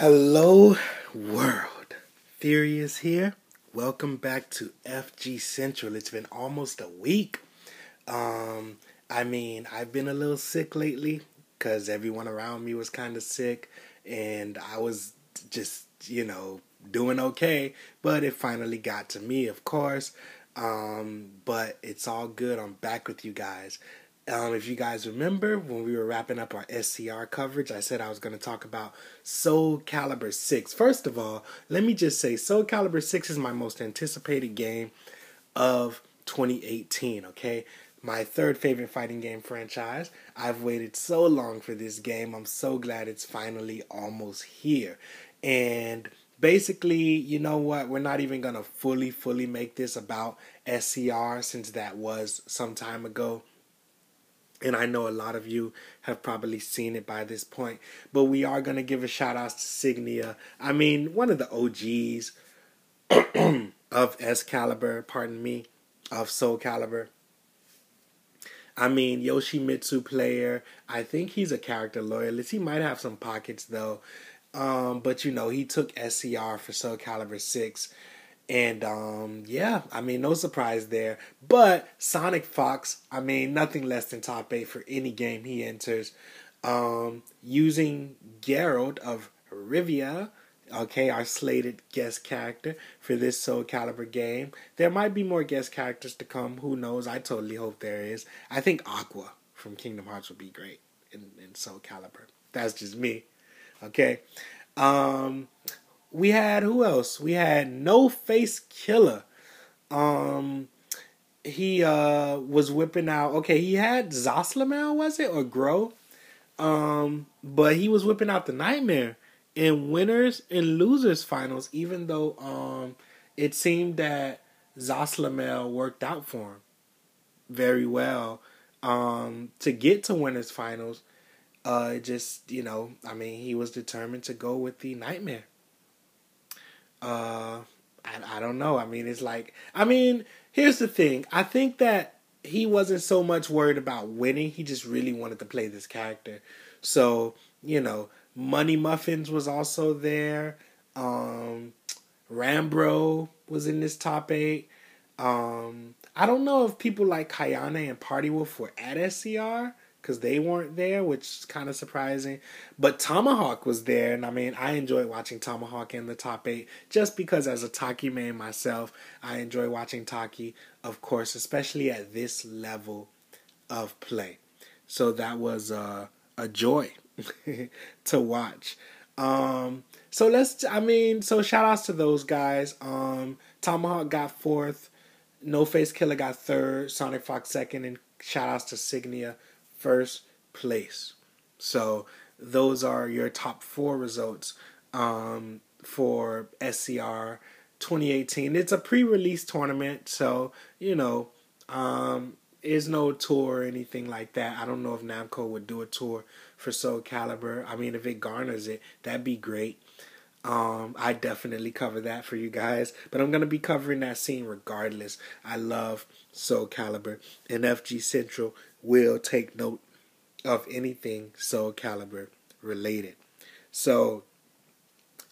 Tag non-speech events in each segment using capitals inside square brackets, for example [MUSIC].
Hello, world. Theory is here. Welcome back to FG Central. It's been almost a week. Um, I mean, I've been a little sick lately because everyone around me was kind of sick, and I was just, you know, doing okay. But it finally got to me, of course. Um, but it's all good. I'm back with you guys. Um, if you guys remember when we were wrapping up our SCR coverage, I said I was going to talk about Soul Calibur 6. First of all, let me just say Soul Calibur 6 is my most anticipated game of 2018, okay? My third favorite fighting game franchise. I've waited so long for this game. I'm so glad it's finally almost here. And basically, you know what? We're not even going to fully, fully make this about SCR since that was some time ago and I know a lot of you have probably seen it by this point, but we are going to give a shout out to Signia. I mean, one of the OGs [CLEARS THROAT] of S Caliber, pardon me, of Soul Calibur. I mean, Yoshimitsu player. I think he's a character loyalist. He might have some pockets though. Um, but you know, he took SCR for Soul Calibur 6 and um, yeah, I mean, no surprise there. But Sonic Fox, I mean, nothing less than top eight for any game he enters. Um, using Geralt of Rivia, okay, our slated guest character for this Soul Calibur game. There might be more guest characters to come. Who knows? I totally hope there is. I think Aqua from Kingdom Hearts would be great in, in Soul Calibur. That's just me. Okay. Um, we had who else? We had No Face Killer. Um, he uh was whipping out. Okay, he had Zasalamel, was it or Groh? Um, but he was whipping out the Nightmare in winners and losers finals. Even though um, it seemed that Zasalamel worked out for him very well um to get to winners finals. Uh, just you know, I mean, he was determined to go with the Nightmare uh, I, I don't know. I mean, it's like, I mean, here's the thing. I think that he wasn't so much worried about winning. He just really wanted to play this character. So, you know, Money Muffins was also there. Um, Rambro was in this top eight. Um, I don't know if people like Kayane and Party Wolf were at SCR because they weren't there, which is kind of surprising. But Tomahawk was there, and I mean, I enjoyed watching Tomahawk in the top eight just because, as a Taki man myself, I enjoy watching Taki, of course, especially at this level of play. So that was uh, a joy [LAUGHS] to watch. Um, so let's, I mean, so shout outs to those guys. Um, Tomahawk got fourth, No Face Killer got third, Sonic Fox second, and shout outs to Signia first place. So those are your top four results um, for SCR 2018. It's a pre-release tournament, so you know, um, is no tour or anything like that. I don't know if Namco would do a tour for Soul Calibur. I mean, if it garners it, that'd be great. Um, I definitely cover that for you guys, but I'm gonna be covering that scene regardless. I love Soul Calibur, and FG Central will take note of anything Soul Calibur related. So,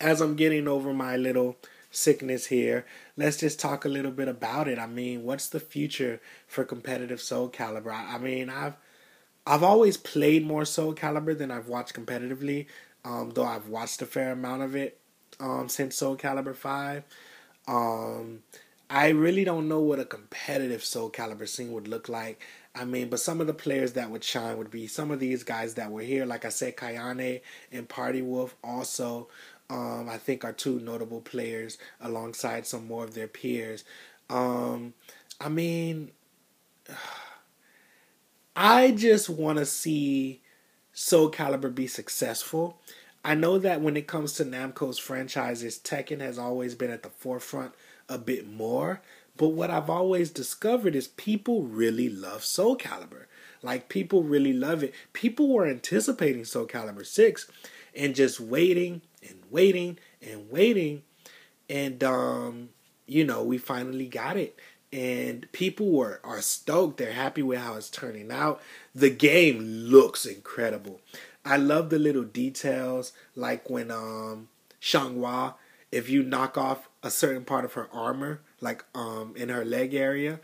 as I'm getting over my little sickness here, let's just talk a little bit about it. I mean, what's the future for competitive Soul Calibur? I, mean, I've I've always played more Soul Calibur than I've watched competitively, um, though I've watched a fair amount of it um, since Soul Calibur Five. Um, I really don't know what a competitive Soul Calibur scene would look like. I mean, but some of the players that would shine would be some of these guys that were here. Like I said, Kayane and Party Wolf also, um, I think, are two notable players alongside some more of their peers. Um, I mean, [SIGHS] I just want to see Soul Calibur be successful. I know that when it comes to Namco's franchises, Tekken has always been at the forefront a bit more. But what I've always discovered is people really love Soul Calibur. Like people really love it. People were anticipating Soul Calibur 6 and just waiting and waiting and waiting. And um, you know, we finally got it. And people were are stoked. They're happy with how it's turning out. The game looks incredible. I love the little details, like when um Xianghua, if you knock off a certain part of her armor, like um in her leg area,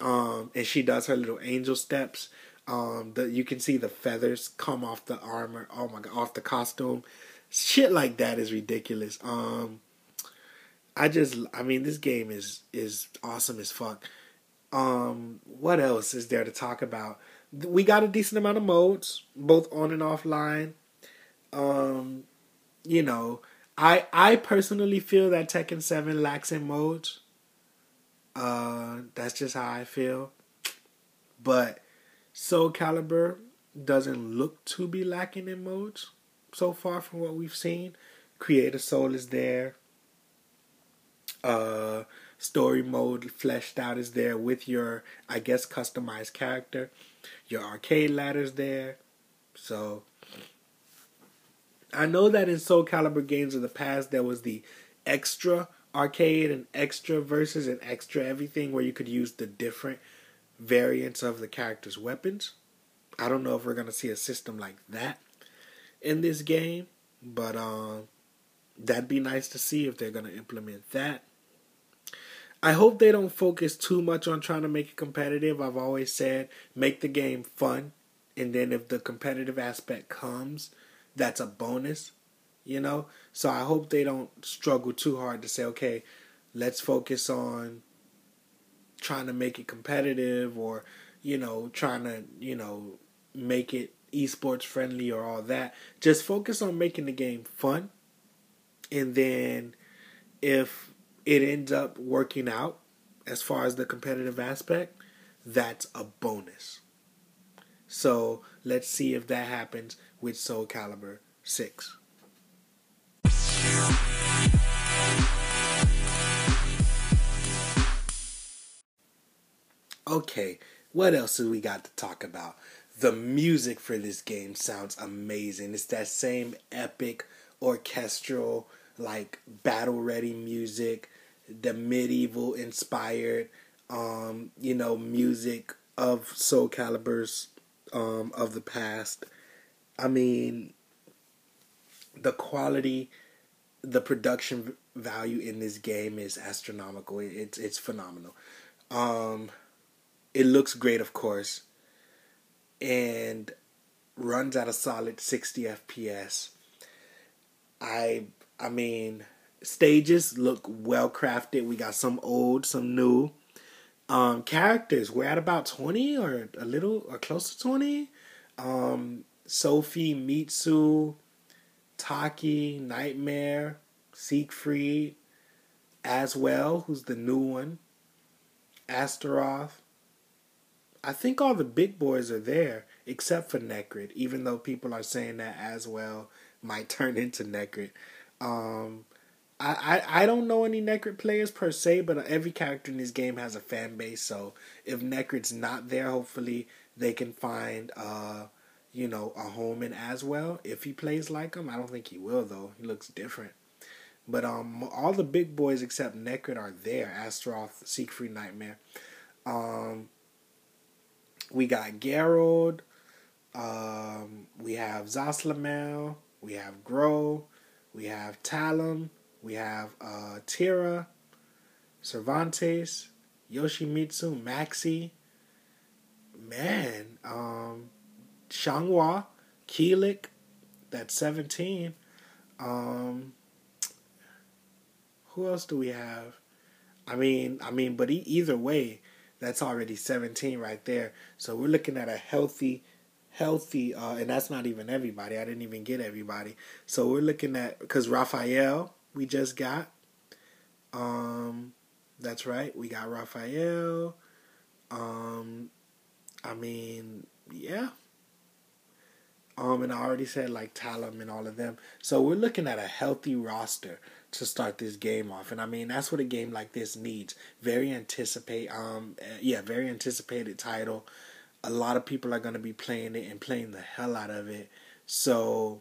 um, and she does her little angel steps, um, the you can see the feathers come off the armor. Oh my god, off the costume. Shit like that is ridiculous. Um, I just, I mean, this game is is awesome as fuck. Um, what else is there to talk about? We got a decent amount of modes, both on and offline. Um, you know, I I personally feel that Tekken Seven lacks in modes. Uh, that's just how I feel. But Soul Calibur doesn't look to be lacking in modes so far from what we've seen. Creator Soul is there. Uh, story mode fleshed out is there with your, I guess, customized character. Your arcade ladder's there. So, I know that in Soul Calibur games of the past, there was the extra arcade and extra versus and extra everything where you could use the different variants of the character's weapons. I don't know if we're gonna see a system like that in this game, but um, that'd be nice to see if they're gonna implement that. I hope they don't focus too much on trying to make it competitive. I've always said make the game fun, and then if the competitive aspect comes, that's a bonus, you know. So I hope they don't struggle too hard to say, okay, let's focus on trying to make it competitive or you know trying to you know make it esports friendly or all that. Just focus on making the game fun. And then if it ends up working out as far as the competitive aspect that's a bonus. So let's see if that happens with soul calibur 6 Okay, what else do we got to talk about? The music for this game sounds amazing. It's that same epic orchestral, like battle ready music, the medieval inspired, um, you know, music of Soul Calibers um, of the past. I mean, the quality, the production value in this game is astronomical. It's it's phenomenal. Um, it looks great, of course, and runs at a solid 60 FPS. I I mean, stages look well crafted. We got some old, some new. Um, characters, we're at about 20 or a little or close to 20. Um, Sophie, Mitsu, Taki, Nightmare, Siegfried, Azwel, who's the new one, Astaroth, I think all the big boys are there except for Necrid, even though people are saying that Azwel might [LAUGHS] turn into Necrid. Um, I, I, I don't know any Necrid players per se, but every character in this game has a fan base. So if Necrid's not there, hopefully they can find uh, you know a home in Azwel. If he plays like him, I don't think he will though. He looks different. But um, all the big boys except Necrid are there. Astaroth, Siegfried, Nightmare. Um, we got Geralt, um, we have Zasalamel, we have Groh, we have Talim, we have uh, Tira, Cervantes, Yoshimitsu, Maxi, man, um, Xianghua, Kilik, that's 17. Um, who else do we have? I mean, I mean, but either way, that's already 17 right there. So we're looking at a healthy, healthy, uh, and that's not even everybody. I didn't even get everybody. So we're looking at because Raphael we just got. Um, that's right. We got Raphael. Um, I mean, yeah. Um, and I already said like Talim and all of them. So we're looking at a healthy roster to start this game off. And I mean, that's what a game like this needs. Very anticipate, um, uh, yeah, very anticipated title. A lot of people are going to be playing it and playing the hell out of it. So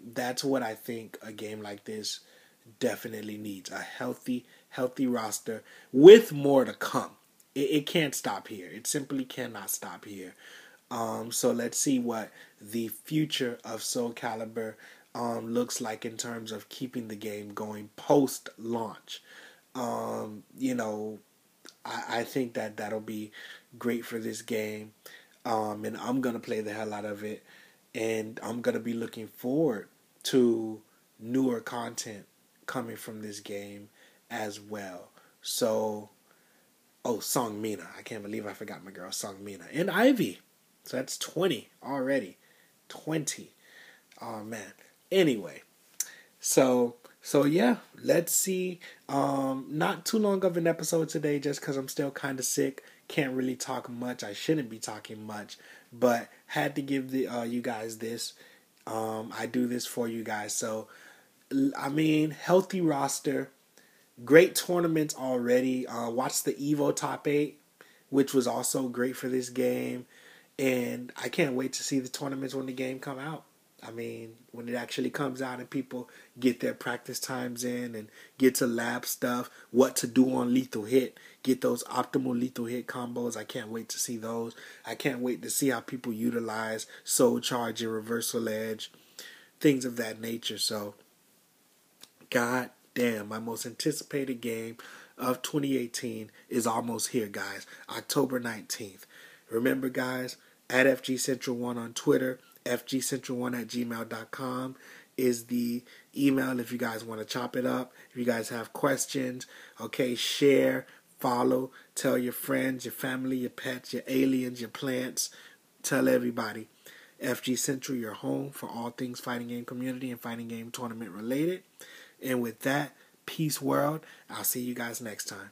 that's what I think a game like this definitely needs a healthy, healthy roster with more to come. It, it can't stop here. It simply cannot stop here. Um, so let's see what the future of Soul Calibur um, looks like in terms of keeping the game going post launch. Um, you know, I, I think that that'll be great for this game. Um, and I'm gonna play the hell out of it, and I'm gonna be looking forward to newer content coming from this game as well. So, oh, Seong Mina, I can't believe I forgot my girl Seong Mina and Ivy. So that's twenty already, twenty. Oh man. Anyway, so so yeah, let's see. Um, not too long of an episode today, just because I'm still kind of sick. Can't really talk much. I shouldn't be talking much, but had to give the uh, you guys this. Um, I do this for you guys. So, I mean, healthy roster, great tournaments already. Uh, watch the Evo Top Eight, which was also great for this game, and I can't wait to see the tournaments when the game come out. I mean, when it actually comes out and people get their practice times in and get to lab stuff, what to do on lethal hit, get those optimal lethal hit combos. I can't wait to see those. I can't wait to see how people utilize soul charge and reversal edge, things of that nature. So, god damn, my most anticipated game of 2018 is almost here, guys. October 19th. Remember, guys, at FG Central 1 on Twitter fgcentral1 at gmail.com is the email if you guys want to chop it up. If you guys have questions, okay, share, follow, tell your friends, your family, your pets, your aliens, your plants, tell everybody. FG Central, your home for all things fighting game community and fighting game tournament related. And with that, peace world. I'll see you guys next time.